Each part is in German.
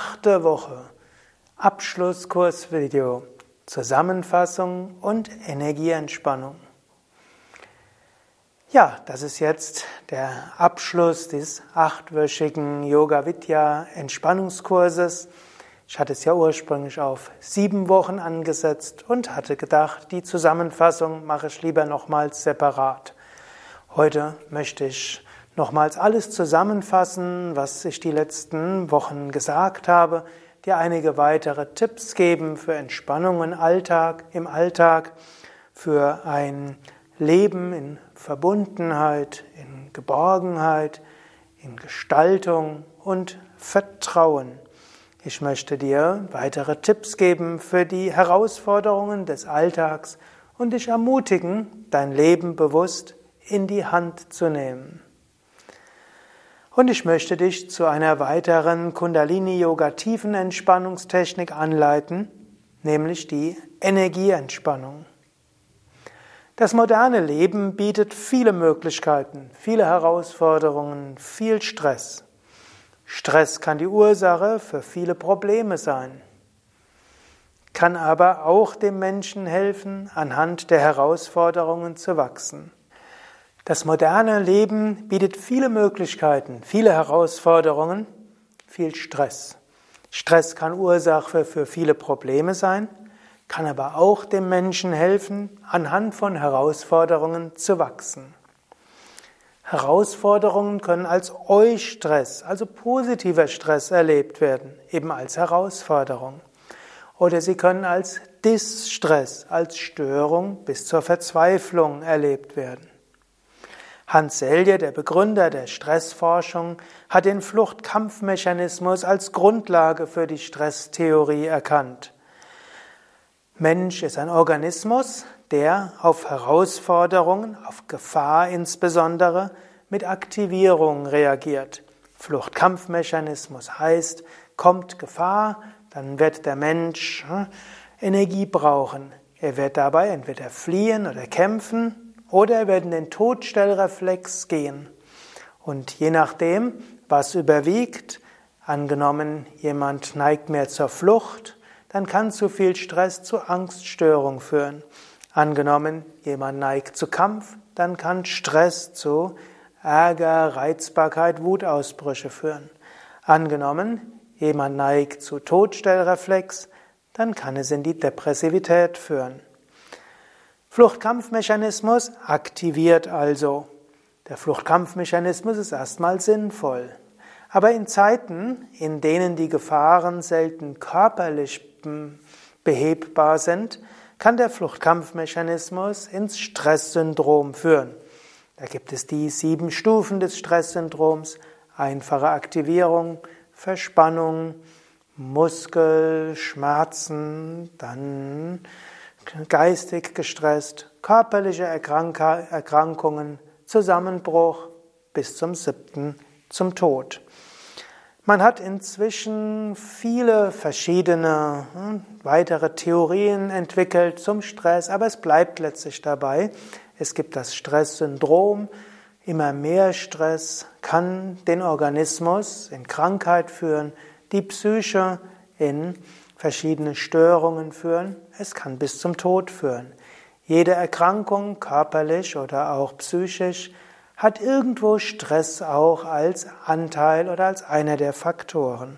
achte Woche Abschlusskursvideo Zusammenfassung und Energieentspannung. Ja, das ist jetzt der Abschluss des achtwöchigen Yoga Vidya Entspannungskurses. Ich hatte es ja ursprünglich auf sieben Wochen angesetzt und hatte gedacht, die Zusammenfassung mache ich lieber nochmals separat. Heute möchte ich nochmals alles zusammenfassen, was ich die letzten Wochen gesagt habe, dir einige weitere Tipps geben für Entspannung im Alltag, im Alltag, für ein Leben in Verbundenheit, in Geborgenheit, in Gestaltung und Vertrauen. Ich möchte dir weitere Tipps geben für die Herausforderungen des Alltags und dich ermutigen, dein Leben bewusst in die Hand zu nehmen. Und ich möchte dich zu einer weiteren Kundalini-Yoga-Tiefenentspannungstechnik anleiten, nämlich die Energieentspannung. Das moderne Leben bietet viele Möglichkeiten, viele Herausforderungen, viel Stress. Stress kann die Ursache für viele Probleme sein, kann aber auch dem Menschen helfen, anhand der Herausforderungen zu wachsen. Das moderne Leben bietet viele Möglichkeiten, viele Herausforderungen, viel Stress. Stress kann Ursache für viele Probleme sein kann aber auch dem Menschen helfen, anhand von Herausforderungen zu wachsen. Herausforderungen können als Eustress, also positiver Stress erlebt werden, eben als Herausforderung. Oder sie können als Distress, als Störung bis zur Verzweiflung erlebt werden. Hans Selye, der Begründer der Stressforschung, hat den Fluchtkampfmechanismus als Grundlage für die Stresstheorie erkannt. Mensch ist ein Organismus, der auf Herausforderungen, auf Gefahr insbesondere, mit Aktivierung reagiert. Fluchtkampfmechanismus heißt, kommt Gefahr, dann wird der Mensch hm, Energie brauchen. Er wird dabei entweder fliehen oder kämpfen oder er in den Todstellreflex gehen. Und je nachdem, was überwiegt, angenommen, jemand neigt mehr zur Flucht, dann kann zu viel Stress zu Angststörung führen. Angenommen, jemand neigt zu Kampf, dann kann Stress zu Ärger, Reizbarkeit, Wutausbrüche führen. Angenommen, jemand neigt zu Todstellreflex, dann kann es in die Depressivität führen. Fluchtkampfmechanismus aktiviert also. Der Fluchtkampfmechanismus ist erstmal sinnvoll. Aber in Zeiten, in denen die Gefahren selten körperlich behebbar sind, kann der Fluchtkampfmechanismus ins Stresssyndrom führen. Da gibt es die sieben Stufen des Stresssyndroms, einfache Aktivierung, Verspannung, Muskelschmerzen, dann geistig gestresst, körperliche Erkrankungen, Zusammenbruch bis zum siebten, zum Tod. Man hat inzwischen viele verschiedene hm, weitere Theorien entwickelt zum Stress, aber es bleibt letztlich dabei. Es gibt das Stresssyndrom. Immer mehr Stress kann den Organismus in Krankheit führen, die Psyche in verschiedene Störungen führen. Es kann bis zum Tod führen. Jede Erkrankung, körperlich oder auch psychisch, hat irgendwo Stress auch als Anteil oder als einer der Faktoren.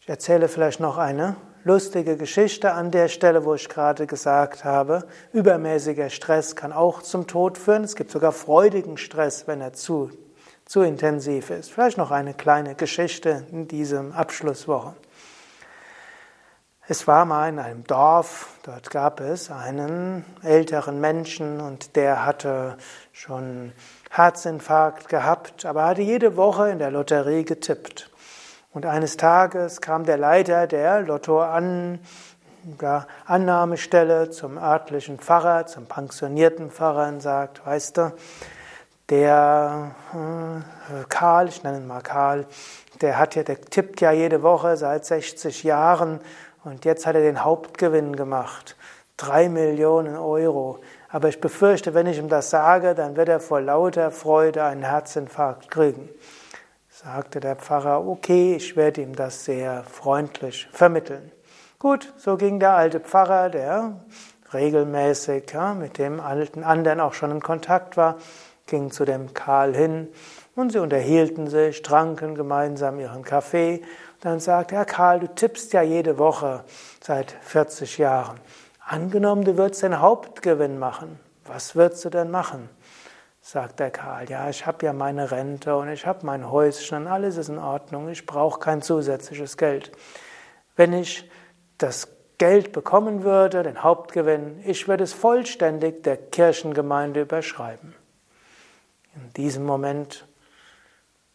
Ich erzähle vielleicht noch eine lustige Geschichte an der Stelle, wo ich gerade gesagt habe, übermäßiger Stress kann auch zum Tod führen. Es gibt sogar freudigen Stress, wenn er zu, zu intensiv ist. Vielleicht noch eine kleine Geschichte in diesem Abschlusswoche. Es war mal in einem Dorf, dort gab es einen älteren Menschen und der hatte schon Herzinfarkt gehabt, aber hatte jede Woche in der Lotterie getippt. Und eines Tages kam der Leiter der Lottoannahmestelle zum örtlichen Pfarrer, zum pensionierten Pfarrer und sagt, weißt du, der äh, Karl, ich nenne ihn mal Karl, der hat ja, der tippt ja jede Woche seit 60 Jahren und jetzt hat er den Hauptgewinn gemacht. Drei Millionen Euro. Aber ich befürchte, wenn ich ihm das sage, dann wird er vor lauter Freude einen Herzinfarkt kriegen. sagte der Pfarrer, okay, ich werde ihm das sehr freundlich vermitteln. Gut, so ging der alte Pfarrer, der regelmäßig ja, mit dem alten anderen auch schon in Kontakt war, ging zu dem Karl hin und sie unterhielten sich, tranken gemeinsam ihren Kaffee. Dann sagte er, Karl, du tippst ja jede Woche seit 40 Jahren. Angenommen, du würdest den Hauptgewinn machen. Was würdest du denn machen? sagt der Karl, ja, ich habe ja meine Rente und ich habe mein Häuschen und alles ist in Ordnung, ich brauche kein zusätzliches Geld. Wenn ich das Geld bekommen würde, den Hauptgewinn, ich würde es vollständig der Kirchengemeinde überschreiben. In diesem Moment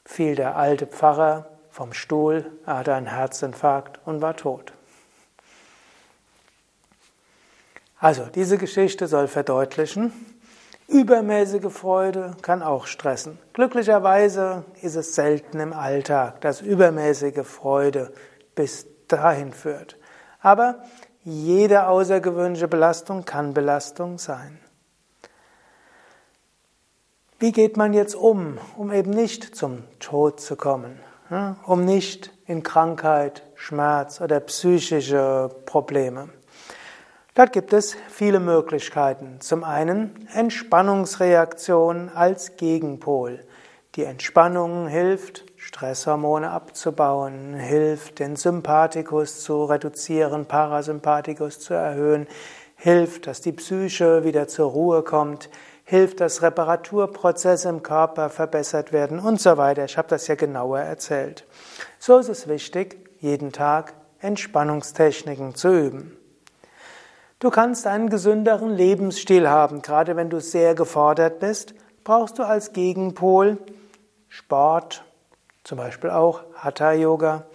fiel der alte Pfarrer vom Stuhl, er hatte einen Herzinfarkt und war tot. Also, diese Geschichte soll verdeutlichen, Übermäßige Freude kann auch stressen. Glücklicherweise ist es selten im Alltag, dass übermäßige Freude bis dahin führt. Aber jede außergewöhnliche Belastung kann Belastung sein. Wie geht man jetzt um, um eben nicht zum Tod zu kommen, um nicht in Krankheit, Schmerz oder psychische Probleme? Dort gibt es viele Möglichkeiten. Zum einen Entspannungsreaktion als Gegenpol. Die Entspannung hilft, Stresshormone abzubauen, hilft, den Sympathikus zu reduzieren, Parasympathikus zu erhöhen, hilft, dass die Psyche wieder zur Ruhe kommt, hilft, dass Reparaturprozesse im Körper verbessert werden und so weiter. Ich habe das ja genauer erzählt. So ist es wichtig, jeden Tag Entspannungstechniken zu üben. Du kannst einen gesünderen Lebensstil haben. Gerade wenn du sehr gefordert bist, brauchst du als Gegenpol Sport, zum Beispiel auch Hatha Yoga,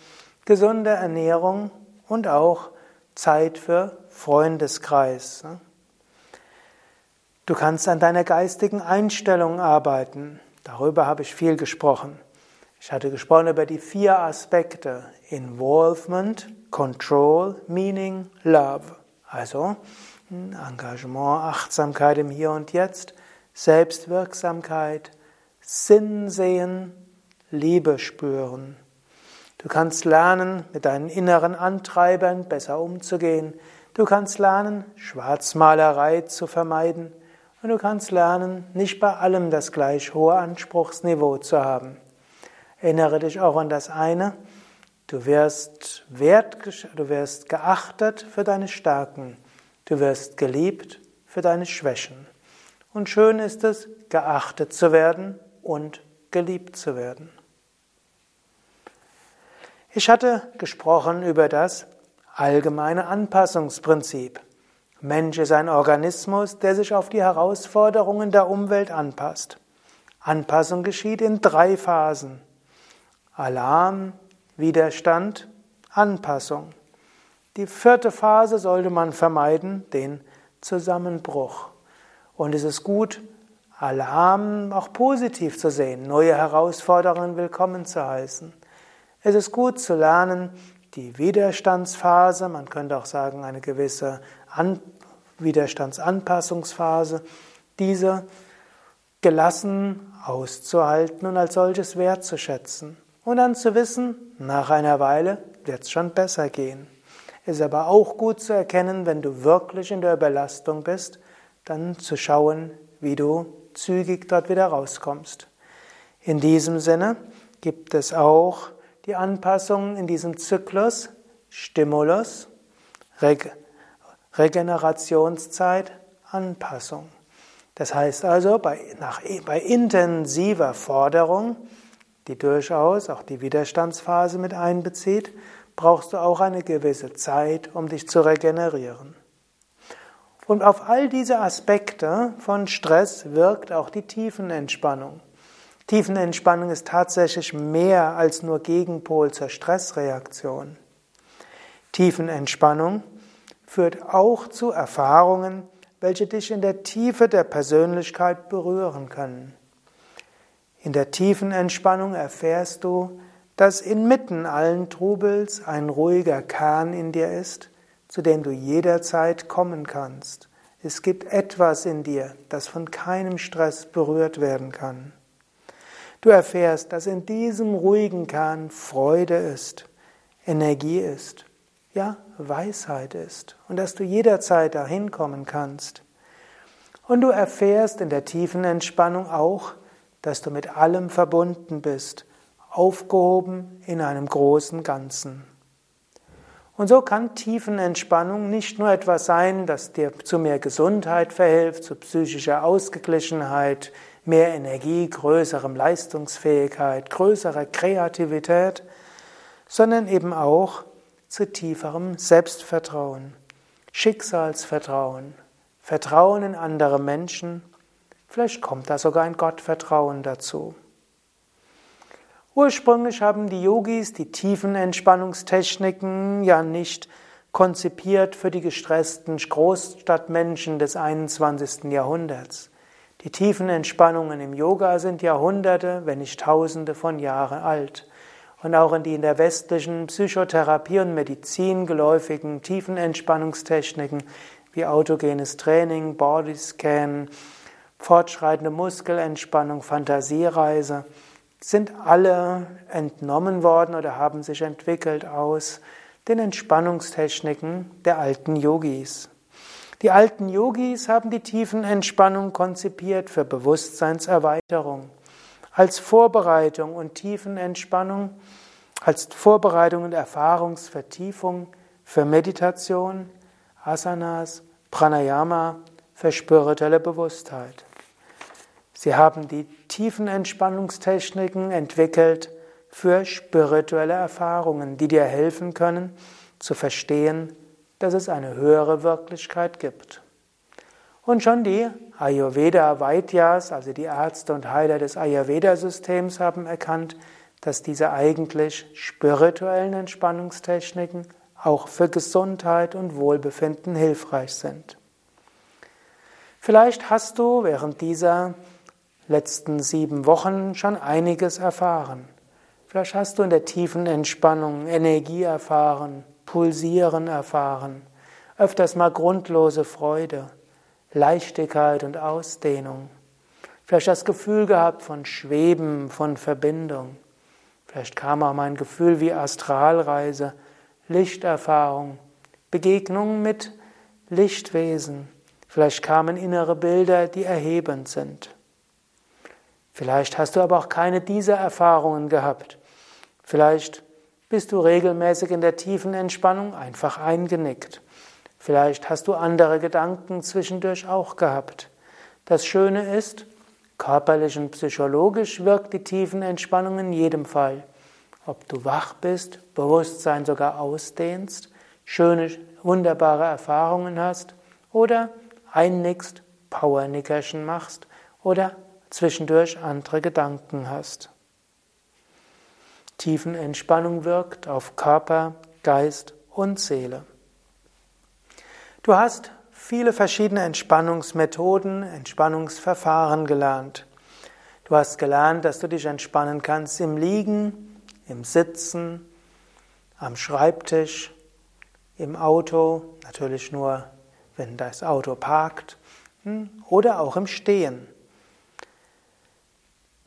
gesunde Ernährung und auch Zeit für Freundeskreis. Du kannst an deiner geistigen Einstellung arbeiten. Darüber habe ich viel gesprochen. Ich hatte gesprochen über die vier Aspekte Involvement, Control, Meaning, Love. Also Engagement, Achtsamkeit im Hier und Jetzt, Selbstwirksamkeit, Sinn sehen, Liebe spüren. Du kannst lernen, mit deinen inneren Antreibern besser umzugehen. Du kannst lernen, Schwarzmalerei zu vermeiden. Und du kannst lernen, nicht bei allem das gleich hohe Anspruchsniveau zu haben. Erinnere dich auch an das eine, Du wirst, wert, du wirst geachtet für deine Stärken. Du wirst geliebt für deine Schwächen. Und schön ist es, geachtet zu werden und geliebt zu werden. Ich hatte gesprochen über das allgemeine Anpassungsprinzip. Mensch ist ein Organismus, der sich auf die Herausforderungen der Umwelt anpasst. Anpassung geschieht in drei Phasen. Alarm, Widerstand, Anpassung. Die vierte Phase sollte man vermeiden, den Zusammenbruch. Und es ist gut, Alarm auch positiv zu sehen, neue Herausforderungen willkommen zu heißen. Es ist gut zu lernen, die Widerstandsphase, man könnte auch sagen eine gewisse An Widerstandsanpassungsphase, diese gelassen auszuhalten und als solches wertzuschätzen. Und dann zu wissen, nach einer Weile wird es schon besser gehen. Ist aber auch gut zu erkennen, wenn du wirklich in der Überlastung bist, dann zu schauen, wie du zügig dort wieder rauskommst. In diesem Sinne gibt es auch die Anpassung in diesem Zyklus Stimulus, Reg Regenerationszeit, Anpassung. Das heißt also, bei, nach, bei intensiver Forderung die durchaus auch die Widerstandsphase mit einbezieht, brauchst du auch eine gewisse Zeit, um dich zu regenerieren. Und auf all diese Aspekte von Stress wirkt auch die Tiefenentspannung. Tiefenentspannung ist tatsächlich mehr als nur Gegenpol zur Stressreaktion. Tiefenentspannung führt auch zu Erfahrungen, welche dich in der Tiefe der Persönlichkeit berühren können. In der tiefen Entspannung erfährst du, dass inmitten allen Trubels ein ruhiger Kern in dir ist, zu dem du jederzeit kommen kannst. Es gibt etwas in dir, das von keinem Stress berührt werden kann. Du erfährst, dass in diesem ruhigen Kern Freude ist, Energie ist, ja, Weisheit ist und dass du jederzeit dahin kommen kannst. Und du erfährst in der tiefen Entspannung auch, dass du mit allem verbunden bist, aufgehoben in einem großen Ganzen. Und so kann Tiefenentspannung nicht nur etwas sein, das dir zu mehr Gesundheit verhilft, zu psychischer Ausgeglichenheit, mehr Energie, größerem Leistungsfähigkeit, größerer Kreativität, sondern eben auch zu tieferem Selbstvertrauen, Schicksalsvertrauen, Vertrauen in andere Menschen, vielleicht kommt da sogar ein Gottvertrauen dazu. Ursprünglich haben die Yogis die tiefen Entspannungstechniken ja nicht konzipiert für die gestressten Großstadtmenschen des 21. Jahrhunderts. Die tiefen Entspannungen im Yoga sind Jahrhunderte, wenn nicht Tausende von Jahren alt. Und auch in die in der westlichen Psychotherapie und Medizin geläufigen tiefen Entspannungstechniken wie autogenes Training, Bodyscan, fortschreitende Muskelentspannung, Fantasiereise, sind alle entnommen worden oder haben sich entwickelt aus den Entspannungstechniken der alten Yogis. Die alten Yogis haben die tiefen Entspannung konzipiert für Bewusstseinserweiterung, als Vorbereitung und tiefen Entspannung, als Vorbereitung und Erfahrungsvertiefung für Meditation, Asanas, Pranayama, für spirituelle Bewusstheit. Sie haben die tiefen Entspannungstechniken entwickelt für spirituelle Erfahrungen, die dir helfen können zu verstehen, dass es eine höhere Wirklichkeit gibt. Und schon die Ayurveda Vaidyas, also die Ärzte und Heiler des Ayurveda-Systems, haben erkannt, dass diese eigentlich spirituellen Entspannungstechniken auch für Gesundheit und Wohlbefinden hilfreich sind. Vielleicht hast du während dieser letzten sieben Wochen schon einiges erfahren. Vielleicht hast du in der tiefen Entspannung Energie erfahren, Pulsieren erfahren, öfters mal grundlose Freude, Leichtigkeit und Ausdehnung. Vielleicht das Gefühl gehabt von Schweben, von Verbindung. Vielleicht kam auch mal ein Gefühl wie Astralreise, Lichterfahrung, Begegnung mit Lichtwesen. Vielleicht kamen innere Bilder, die erhebend sind. Vielleicht hast du aber auch keine dieser Erfahrungen gehabt. Vielleicht bist du regelmäßig in der tiefen Entspannung einfach eingenickt. Vielleicht hast du andere Gedanken zwischendurch auch gehabt. Das Schöne ist, körperlich und psychologisch wirkt die tiefen Entspannung in jedem Fall. Ob du wach bist, Bewusstsein sogar ausdehnst, schöne, wunderbare Erfahrungen hast oder einnickst, Powernickerchen machst oder zwischendurch andere Gedanken hast. Tiefenentspannung wirkt auf Körper, Geist und Seele. Du hast viele verschiedene Entspannungsmethoden, Entspannungsverfahren gelernt. Du hast gelernt, dass du dich entspannen kannst im Liegen, im Sitzen, am Schreibtisch, im Auto, natürlich nur, wenn das Auto parkt, hm, oder auch im Stehen.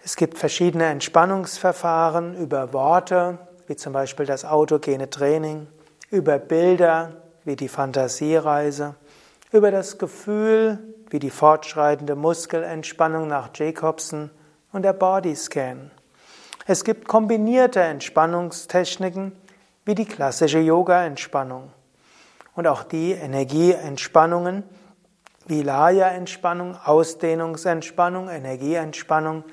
Es gibt verschiedene Entspannungsverfahren über Worte, wie zum Beispiel das autogene Training, über Bilder, wie die Fantasiereise, über das Gefühl, wie die fortschreitende Muskelentspannung nach Jacobson und der Bodyscan. Es gibt kombinierte Entspannungstechniken, wie die klassische Yoga-Entspannung. Und auch die Energieentspannungen, wie Laya-Entspannung, Ausdehnungsentspannung, Energieentspannung,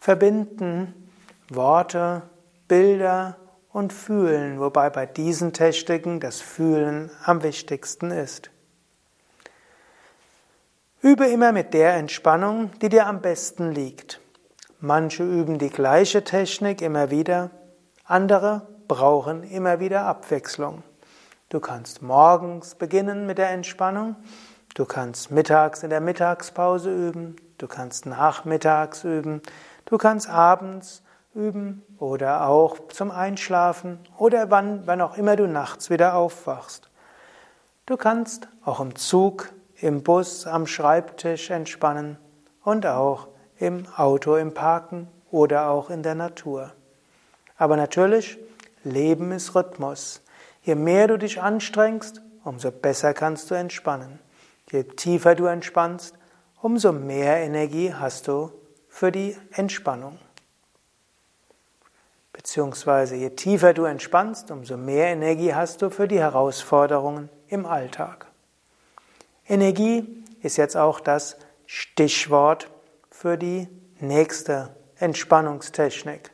verbinden Worte, Bilder und Fühlen, wobei bei diesen Techniken das Fühlen am wichtigsten ist. Übe immer mit der Entspannung, die dir am besten liegt. Manche üben die gleiche Technik immer wieder, andere brauchen immer wieder Abwechslung. Du kannst morgens beginnen mit der Entspannung, du kannst mittags in der Mittagspause üben, du kannst nachmittags üben, Du kannst abends üben oder auch zum Einschlafen oder wann, wann auch immer du nachts wieder aufwachst. Du kannst auch im Zug, im Bus, am Schreibtisch entspannen und auch im Auto, im Parken oder auch in der Natur. Aber natürlich, Leben ist Rhythmus. Je mehr du dich anstrengst, umso besser kannst du entspannen. Je tiefer du entspannst, umso mehr Energie hast du für die Entspannung. Beziehungsweise je tiefer du entspannst, umso mehr Energie hast du für die Herausforderungen im Alltag. Energie ist jetzt auch das Stichwort für die nächste Entspannungstechnik.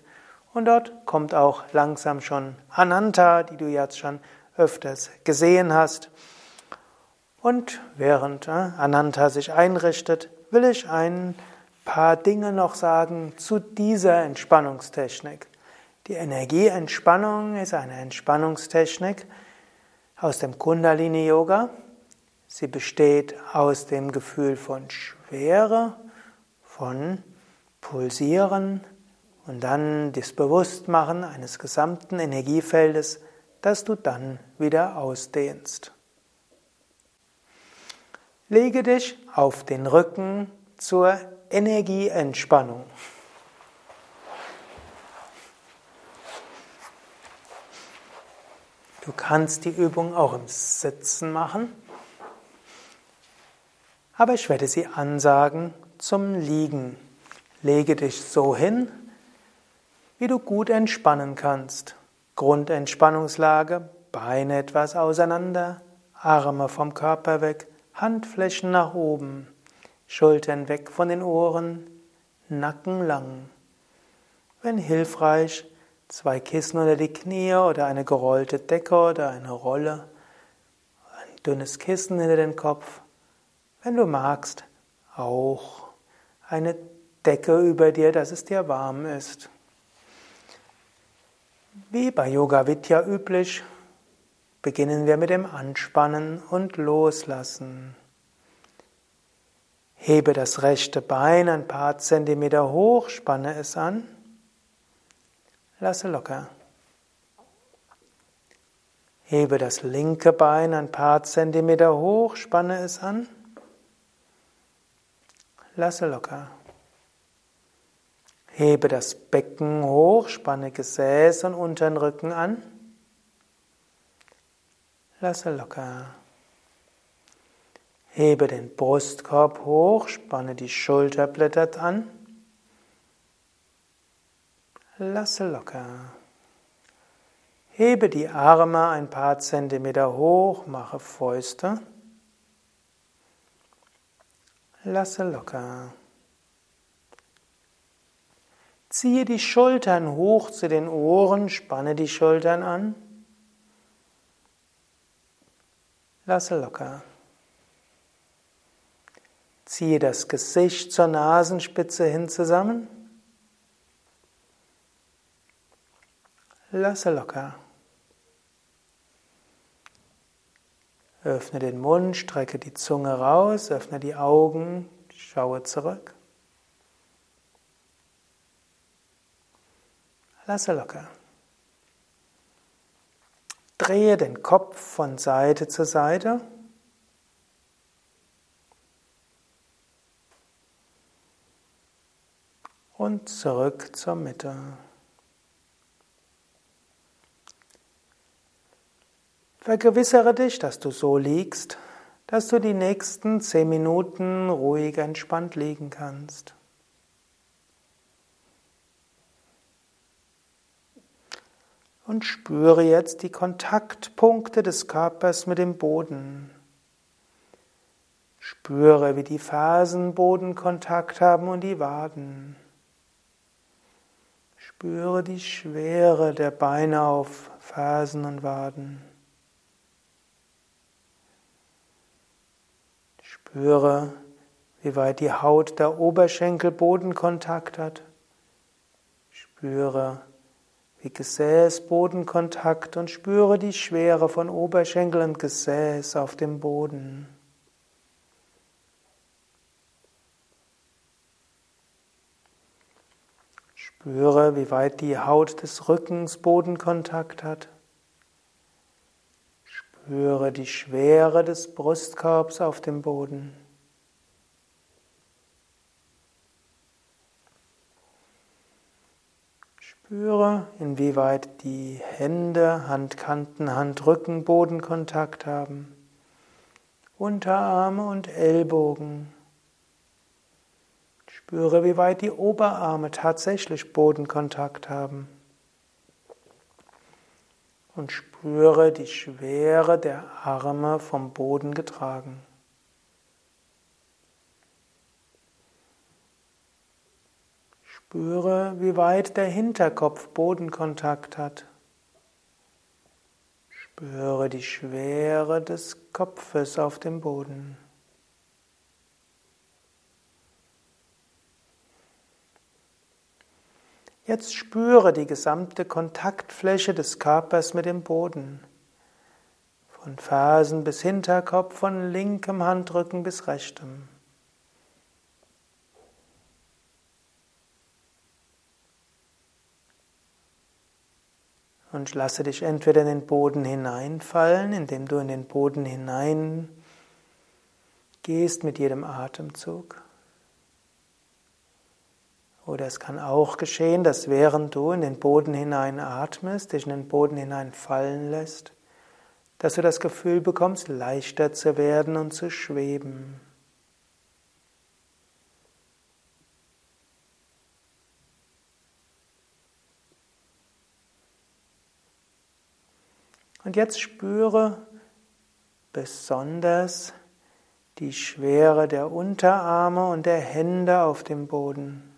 Und dort kommt auch langsam schon Ananta, die du jetzt schon öfters gesehen hast. Und während äh, Ananta sich einrichtet, will ich ein paar Dinge noch sagen zu dieser Entspannungstechnik. Die Energieentspannung ist eine Entspannungstechnik aus dem Kundalini Yoga. Sie besteht aus dem Gefühl von Schwere, von Pulsieren und dann das Bewusstmachen eines gesamten Energiefeldes, das du dann wieder ausdehnst. Lege dich auf den Rücken zur Energieentspannung. Du kannst die Übung auch im Sitzen machen, aber ich werde sie ansagen zum Liegen. Lege dich so hin, wie du gut entspannen kannst. Grundentspannungslage, Beine etwas auseinander, Arme vom Körper weg, Handflächen nach oben, Schultern weg von den Ohren, Nacken lang. Wenn hilfreich, zwei Kissen unter die Knie oder eine gerollte Decke oder eine Rolle, ein dünnes Kissen hinter den Kopf. Wenn du magst, auch eine Decke über dir, dass es dir warm ist. Wie bei Yoga Vidya üblich, beginnen wir mit dem Anspannen und Loslassen. Hebe das rechte Bein ein paar Zentimeter hoch, spanne es an, lasse locker. Hebe das linke Bein ein paar Zentimeter hoch, spanne es an, lasse locker. Hebe das Becken hoch, spanne Gesäß und unteren Rücken an. Lasse locker. Hebe den Brustkorb hoch, spanne die Schulterblätter an. Lasse locker. Hebe die Arme ein paar Zentimeter hoch, mache Fäuste. Lasse locker. Ziehe die Schultern hoch zu den Ohren, spanne die Schultern an. Lasse locker. Ziehe das Gesicht zur Nasenspitze hin zusammen. Lasse locker. Öffne den Mund, strecke die Zunge raus, öffne die Augen, schaue zurück. Lasse locker. Drehe den Kopf von Seite zu Seite. Und zurück zur Mitte. Vergewissere dich, dass du so liegst, dass du die nächsten zehn Minuten ruhig entspannt liegen kannst. Und spüre jetzt die Kontaktpunkte des Körpers mit dem Boden. Spüre, wie die Fersen Bodenkontakt haben und die Waden. Spüre die Schwere der Beine auf Fersen und Waden. Spüre, wie weit die Haut der Oberschenkel Bodenkontakt hat. Spüre, wie Gesäß Bodenkontakt und spüre die Schwere von Oberschenkel und Gesäß auf dem Boden. Spüre, wie weit die Haut des Rückens Bodenkontakt hat. Spüre die Schwere des Brustkorbs auf dem Boden. Spüre, inwieweit die Hände, Handkanten, Handrücken, Bodenkontakt haben. Unterarme und Ellbogen. Spüre, wie weit die Oberarme tatsächlich Bodenkontakt haben. Und spüre die Schwere der Arme vom Boden getragen. Spüre, wie weit der Hinterkopf Bodenkontakt hat. Spüre die Schwere des Kopfes auf dem Boden. Jetzt spüre die gesamte Kontaktfläche des Körpers mit dem Boden. Von Fersen bis Hinterkopf, von linkem Handrücken bis rechtem. Und lasse dich entweder in den Boden hineinfallen, indem du in den Boden hinein gehst mit jedem Atemzug. Oder es kann auch geschehen, dass während du in den Boden hinein atmest, dich in den Boden hinein fallen lässt, dass du das Gefühl bekommst, leichter zu werden und zu schweben. Und jetzt spüre besonders die Schwere der Unterarme und der Hände auf dem Boden.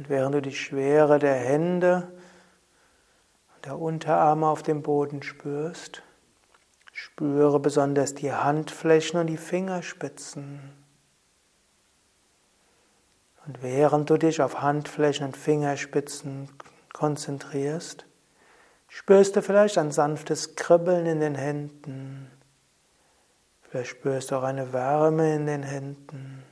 Und während du die Schwere der Hände und der Unterarme auf dem Boden spürst, spüre besonders die Handflächen und die Fingerspitzen. Und während du dich auf Handflächen und Fingerspitzen konzentrierst, spürst du vielleicht ein sanftes Kribbeln in den Händen. Vielleicht spürst du auch eine Wärme in den Händen.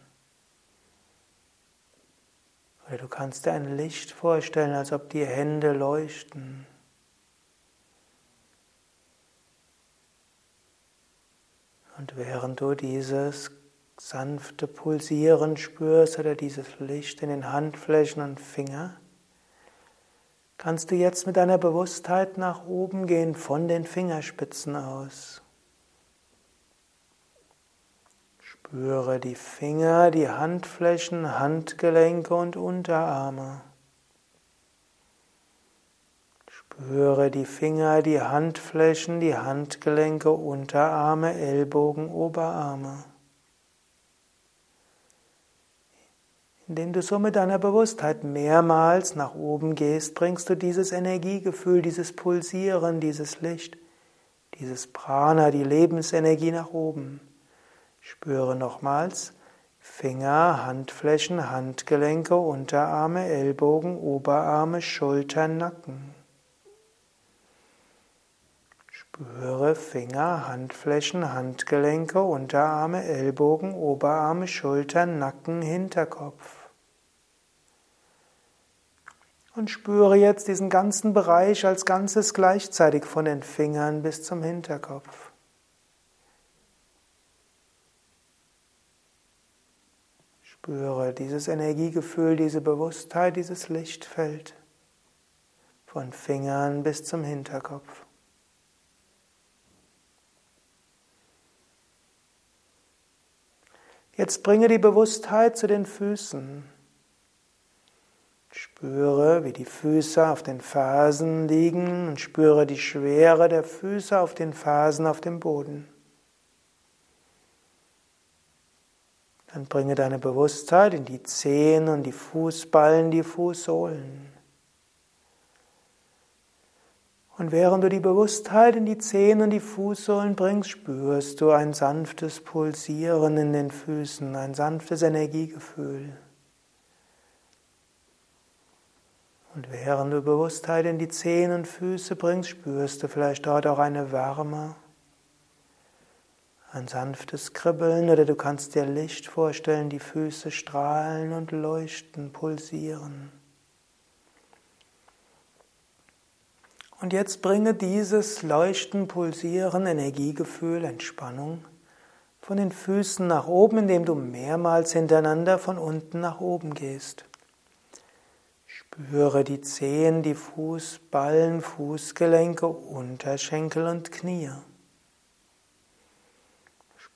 Oder du kannst dir ein Licht vorstellen, als ob die Hände leuchten. Und während du dieses sanfte Pulsieren spürst oder dieses Licht in den Handflächen und Finger, kannst du jetzt mit deiner Bewusstheit nach oben gehen von den Fingerspitzen aus. Spüre die Finger, die Handflächen, Handgelenke und Unterarme. Spüre die Finger, die Handflächen, die Handgelenke, Unterarme, Ellbogen, Oberarme. Indem du so mit deiner Bewusstheit mehrmals nach oben gehst, bringst du dieses Energiegefühl, dieses Pulsieren, dieses Licht, dieses Prana, die Lebensenergie nach oben. Spüre nochmals Finger, Handflächen, Handgelenke, Unterarme, Ellbogen, Oberarme, Schultern, Nacken. Spüre Finger, Handflächen, Handgelenke, Unterarme, Ellbogen, Oberarme, Schultern, Nacken, Hinterkopf. Und spüre jetzt diesen ganzen Bereich als Ganzes gleichzeitig von den Fingern bis zum Hinterkopf. Spüre dieses Energiegefühl, diese Bewusstheit, dieses Lichtfeld von Fingern bis zum Hinterkopf. Jetzt bringe die Bewusstheit zu den Füßen. Spüre, wie die Füße auf den Fersen liegen und spüre die Schwere der Füße auf den Fersen auf dem Boden. Dann bringe deine Bewusstheit in die Zehen und die Fußballen, die Fußsohlen. Und während du die Bewusstheit in die Zehen und die Fußsohlen bringst, spürst du ein sanftes Pulsieren in den Füßen, ein sanftes Energiegefühl. Und während du Bewusstheit in die Zehen und Füße bringst, spürst du vielleicht dort auch eine Wärme, ein sanftes Kribbeln oder du kannst dir Licht vorstellen, die Füße strahlen und leuchten, pulsieren. Und jetzt bringe dieses Leuchten, Pulsieren, Energiegefühl, Entspannung von den Füßen nach oben, indem du mehrmals hintereinander von unten nach oben gehst. Spüre die Zehen, die Fußballen, Fußgelenke, Unterschenkel und Knie.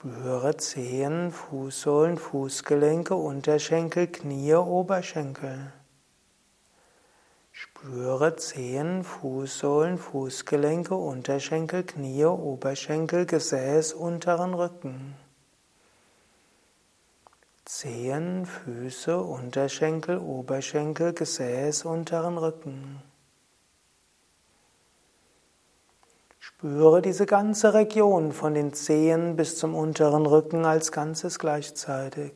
Spüre Zehen, Fußsohlen, Fußgelenke, Unterschenkel, Knie, Oberschenkel. Spüre Zehen, Fußsohlen, Fußgelenke, Unterschenkel, Knie, Oberschenkel, Gesäß, unteren Rücken. Zehen, Füße, Unterschenkel, Oberschenkel, Gesäß, unteren Rücken. Spüre diese ganze Region von den Zehen bis zum unteren Rücken als Ganzes gleichzeitig.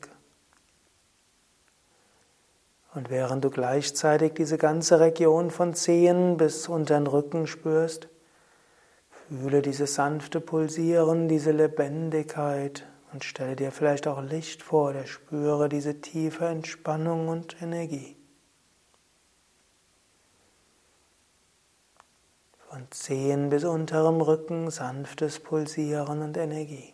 Und während du gleichzeitig diese ganze Region von Zehen bis unter den Rücken spürst, fühle dieses sanfte Pulsieren, diese Lebendigkeit und stelle dir vielleicht auch Licht vor oder spüre diese tiefe Entspannung und Energie. Von Zehen bis unterem Rücken sanftes Pulsieren und Energie.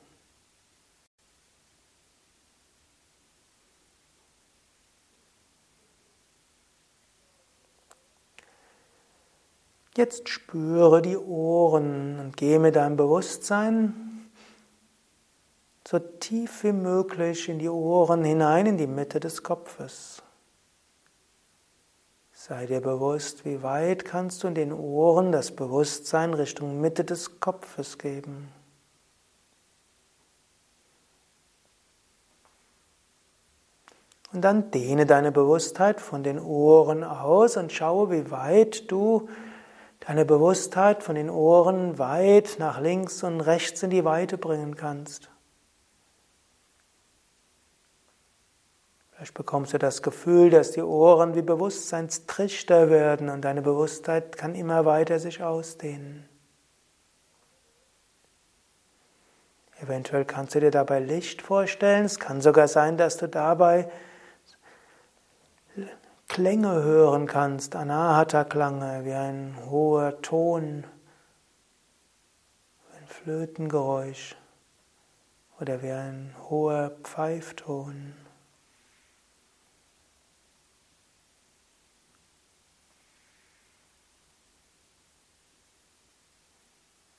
Jetzt spüre die Ohren und gehe mit deinem Bewusstsein so tief wie möglich in die Ohren hinein, in die Mitte des Kopfes. Sei dir bewusst, wie weit kannst du in den Ohren das Bewusstsein Richtung Mitte des Kopfes geben. Und dann dehne deine Bewusstheit von den Ohren aus und schaue, wie weit du deine Bewusstheit von den Ohren weit nach links und rechts in die Weite bringen kannst. Vielleicht bekommst du das Gefühl, dass die Ohren wie Bewusstseinstrichter werden und deine Bewusstheit kann immer weiter sich ausdehnen. Eventuell kannst du dir dabei Licht vorstellen. Es kann sogar sein, dass du dabei Klänge hören kannst, Anahata-Klange, wie ein hoher Ton, ein Flötengeräusch oder wie ein hoher Pfeifton.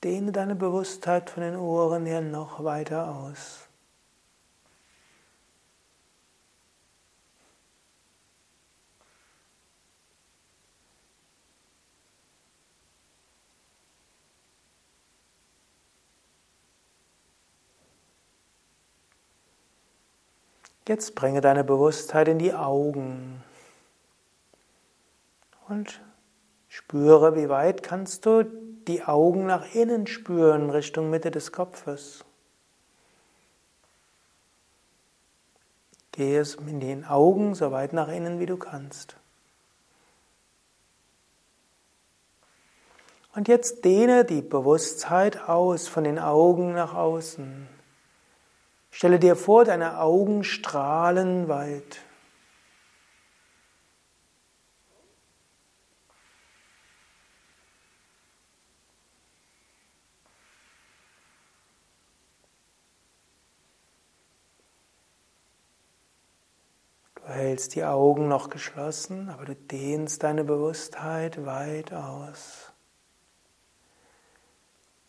Dehne deine Bewusstheit von den Ohren her noch weiter aus. Jetzt bringe deine Bewusstheit in die Augen und spüre, wie weit kannst du die Augen nach innen spüren, Richtung Mitte des Kopfes. Gehe es in den Augen so weit nach innen, wie du kannst. Und jetzt dehne die Bewusstheit aus von den Augen nach außen. Stelle dir vor, deine Augen strahlen weit. Du hältst die Augen noch geschlossen, aber du dehnst deine Bewusstheit weit aus.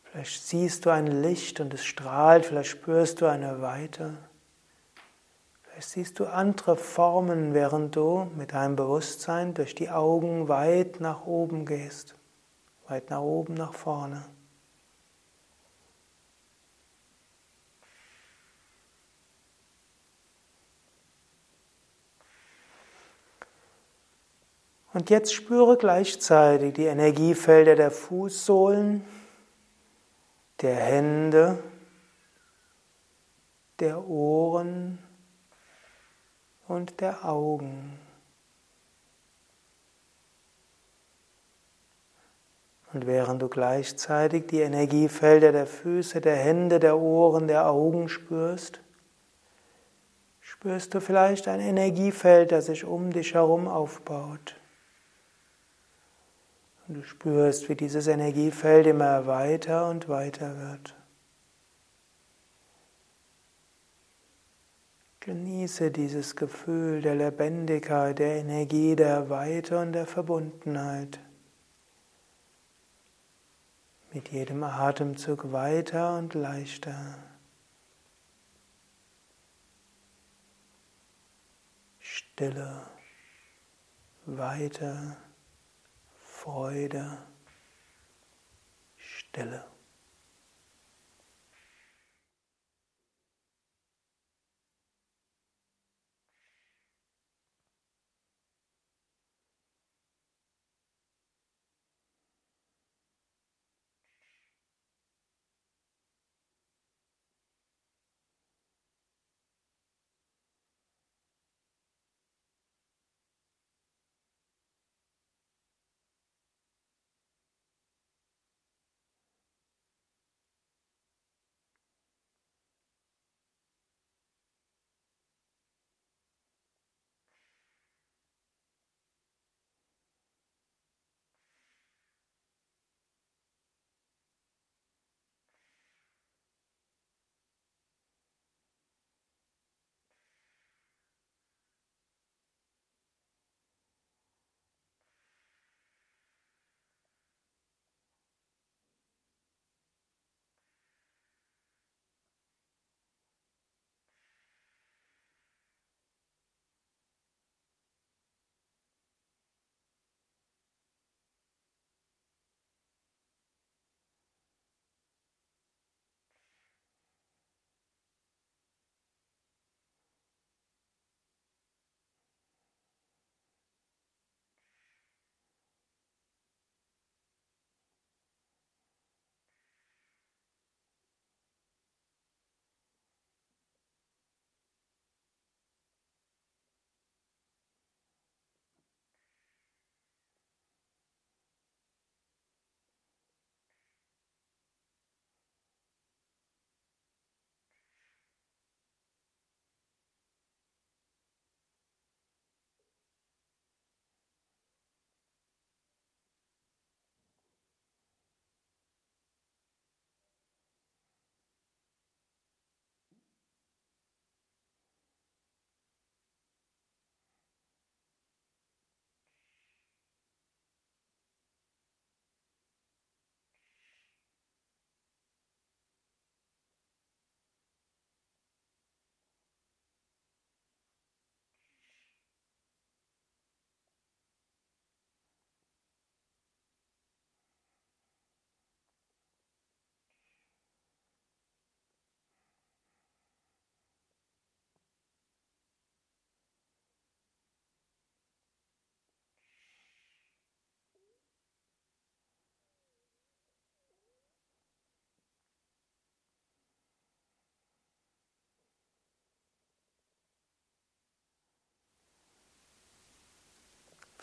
Vielleicht siehst du ein Licht und es strahlt, vielleicht spürst du eine Weite. Vielleicht siehst du andere Formen, während du mit deinem Bewusstsein durch die Augen weit nach oben gehst, weit nach oben, nach vorne. Und jetzt spüre gleichzeitig die Energiefelder der Fußsohlen, der Hände, der Ohren und der Augen. Und während du gleichzeitig die Energiefelder der Füße, der Hände, der Ohren, der Augen spürst, spürst du vielleicht ein Energiefeld, das sich um dich herum aufbaut. Und du spürst, wie dieses Energiefeld immer weiter und weiter wird. Genieße dieses Gefühl der Lebendigkeit, der Energie, der Weite und der Verbundenheit. Mit jedem Atemzug weiter und leichter. Stille, weiter, Freude, Stille.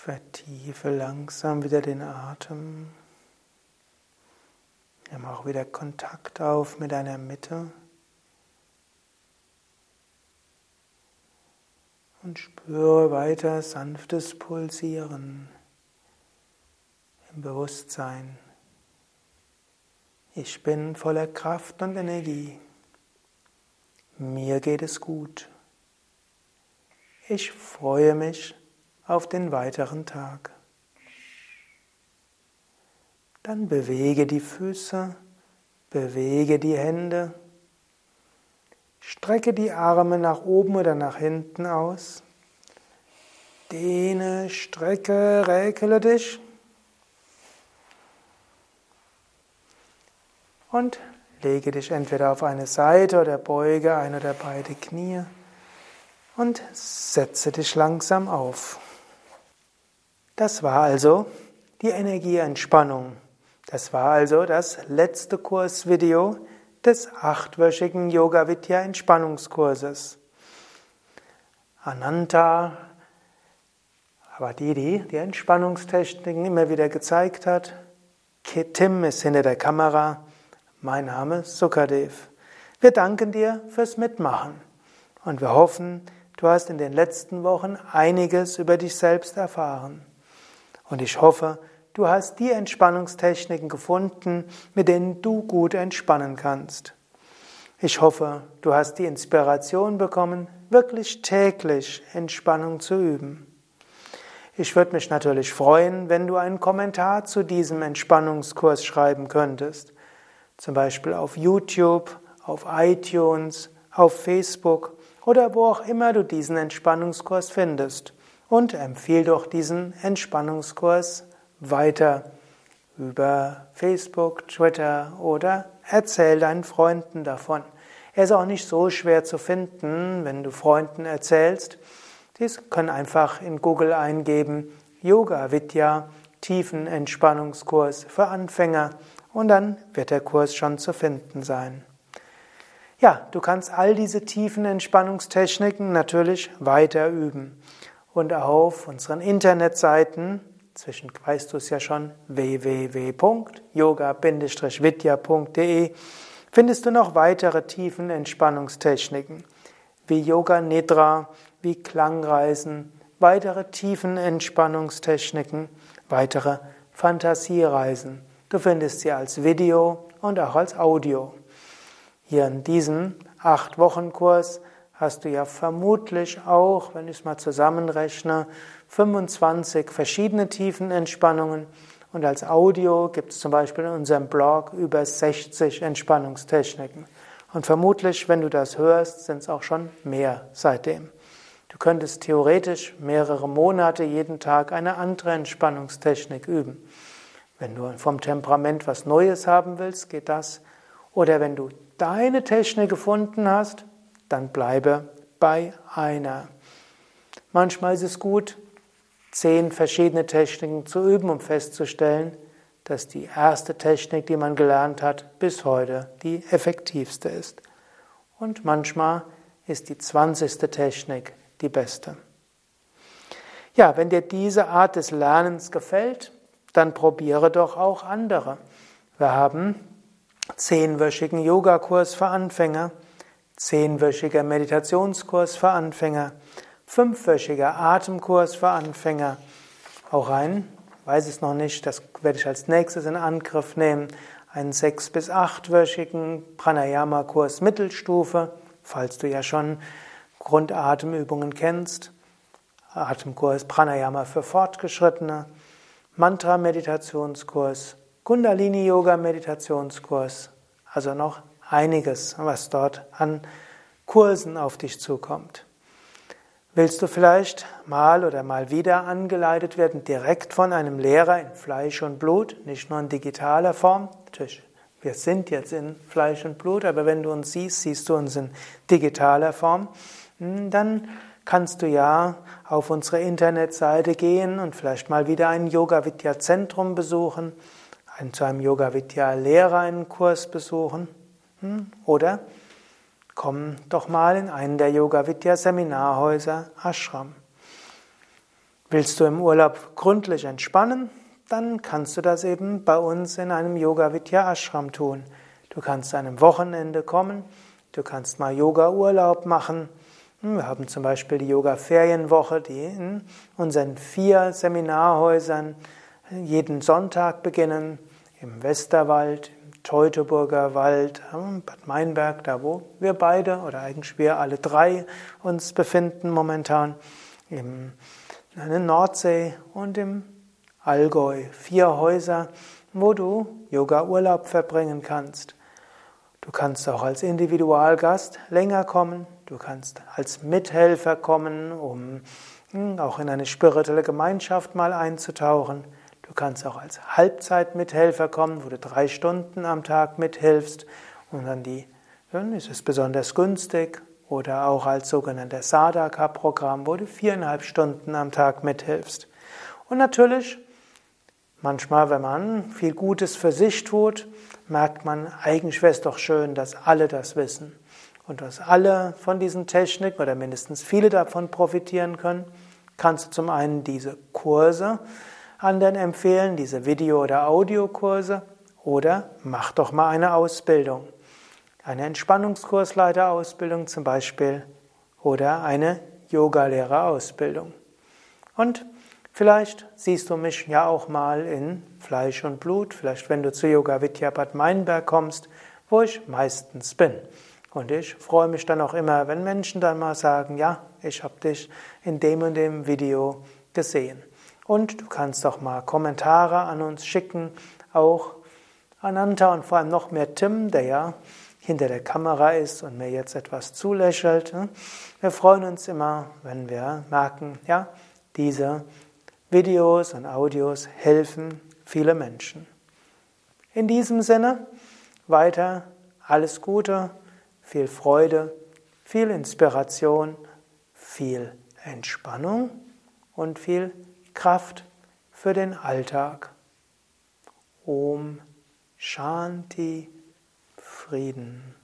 Vertiefe langsam wieder den Atem. Nimm auch wieder Kontakt auf mit deiner Mitte. Und spüre weiter sanftes Pulsieren im Bewusstsein. Ich bin voller Kraft und Energie. Mir geht es gut. Ich freue mich auf den weiteren Tag. Dann bewege die Füße, bewege die Hände, strecke die Arme nach oben oder nach hinten aus, dehne, strecke, räkele dich und lege dich entweder auf eine Seite oder beuge ein oder beide Knie und setze dich langsam auf. Das war also die Energieentspannung. Das war also das letzte Kursvideo des achtwöchigen Yoga Vidya Entspannungskurses. Ananta, die die Entspannungstechniken immer wieder gezeigt hat. Tim ist hinter der Kamera. Mein Name ist Sukadev. Wir danken dir fürs Mitmachen und wir hoffen, du hast in den letzten Wochen einiges über dich selbst erfahren. Und ich hoffe, du hast die Entspannungstechniken gefunden, mit denen du gut entspannen kannst. Ich hoffe, du hast die Inspiration bekommen, wirklich täglich Entspannung zu üben. Ich würde mich natürlich freuen, wenn du einen Kommentar zu diesem Entspannungskurs schreiben könntest. Zum Beispiel auf YouTube, auf iTunes, auf Facebook oder wo auch immer du diesen Entspannungskurs findest. Und empfehle doch diesen Entspannungskurs weiter über Facebook, Twitter oder erzähl deinen Freunden davon. Er ist auch nicht so schwer zu finden, wenn du Freunden erzählst. Dies können einfach in Google eingeben Yoga Vidya Tiefenentspannungskurs für Anfänger und dann wird der Kurs schon zu finden sein. Ja, du kannst all diese tiefen Entspannungstechniken natürlich weiter üben. Und auf unseren Internetseiten, zwischen weißt du es ja schon, www.yoga-vidya.de findest du noch weitere tiefen Entspannungstechniken, wie Yoga Nidra, wie Klangreisen, weitere tiefen Entspannungstechniken, weitere Fantasiereisen. Du findest sie als Video und auch als Audio. Hier in diesem acht Wochen Kurs hast du ja vermutlich auch, wenn ich es mal zusammenrechne, 25 verschiedene Tiefenentspannungen und als Audio gibt es zum Beispiel in unserem Blog über 60 Entspannungstechniken. Und vermutlich, wenn du das hörst, sind es auch schon mehr seitdem. Du könntest theoretisch mehrere Monate jeden Tag eine andere Entspannungstechnik üben. Wenn du vom Temperament was Neues haben willst, geht das. Oder wenn du deine Technik gefunden hast, dann bleibe bei einer. Manchmal ist es gut, zehn verschiedene Techniken zu üben, um festzustellen, dass die erste Technik, die man gelernt hat, bis heute die effektivste ist. Und manchmal ist die zwanzigste Technik die beste. Ja, wenn dir diese Art des Lernens gefällt, dann probiere doch auch andere. Wir haben zehnwöchigen Yogakurs für Anfänger, zehnwöchiger Meditationskurs für Anfänger, fünfwöchiger Atemkurs für Anfänger, auch ein, weiß es noch nicht, das werde ich als nächstes in Angriff nehmen, einen sechs- bis achtwöchigen Pranayama-Kurs Mittelstufe, falls du ja schon Grundatemübungen kennst, Atemkurs Pranayama für Fortgeschrittene, Mantra-Meditationskurs, Kundalini-Yoga-Meditationskurs, also noch einiges, was dort an Kursen auf dich zukommt. Willst du vielleicht mal oder mal wieder angeleitet werden, direkt von einem Lehrer in Fleisch und Blut, nicht nur in digitaler Form? Natürlich, wir sind jetzt in Fleisch und Blut, aber wenn du uns siehst, siehst du uns in digitaler Form. Hm, dann kannst du ja auf unsere Internetseite gehen und vielleicht mal wieder ein Yoga Vidya Zentrum besuchen zu einem Yoga Vidya Lehrer einen Kurs besuchen? Oder komm doch mal in einen der Yoga Vidya Seminarhäuser Ashram. Willst du im Urlaub gründlich entspannen? Dann kannst du das eben bei uns in einem Yoga Vidya Ashram tun. Du kannst an einem Wochenende kommen, du kannst mal Yoga Urlaub machen. Hm, wir haben zum Beispiel die Yoga Ferienwoche, die in unseren vier Seminarhäusern jeden Sonntag beginnen, im Westerwald, Teutoburger Wald, Bad Meinberg, da wo wir beide oder eigentlich wir alle drei uns befinden momentan, in der Nordsee und im Allgäu. Vier Häuser, wo du Yoga-Urlaub verbringen kannst. Du kannst auch als Individualgast länger kommen. Du kannst als Mithelfer kommen, um hm, auch in eine spirituelle Gemeinschaft mal einzutauchen. Du kannst auch als Halbzeitmithelfer kommen, wo du drei Stunden am Tag mithilfst und dann die, dann ist es besonders günstig. Oder auch als sogenanntes Sadaka-Programm, wo du viereinhalb Stunden am Tag mithilfst. Und natürlich, manchmal, wenn man viel Gutes für sich tut, merkt man, eigentlich wäre es doch schön, dass alle das wissen. Und dass alle von diesen Techniken oder mindestens viele davon profitieren können, kannst du zum einen diese Kurse anderen empfehlen, diese Video- oder Audiokurse, oder mach doch mal eine Ausbildung. Eine Entspannungskursleiterausbildung zum Beispiel oder eine Yogalehrerausbildung. Und vielleicht siehst du mich ja auch mal in Fleisch und Blut, vielleicht wenn du zu Yoga Vidya Bad Meinberg kommst, wo ich meistens bin. Und ich freue mich dann auch immer, wenn Menschen dann mal sagen, ja, ich habe dich in dem und dem Video gesehen. Und du kannst auch mal Kommentare an uns schicken, auch Ananta und vor allem noch mehr Tim, der ja hinter der Kamera ist und mir jetzt etwas zulächelt. Wir freuen uns immer, wenn wir merken, ja, diese Videos und Audios helfen viele Menschen. In diesem Sinne, weiter alles Gute, viel Freude, viel Inspiration, viel Entspannung und viel Kraft für den Alltag. Om Shanti Frieden.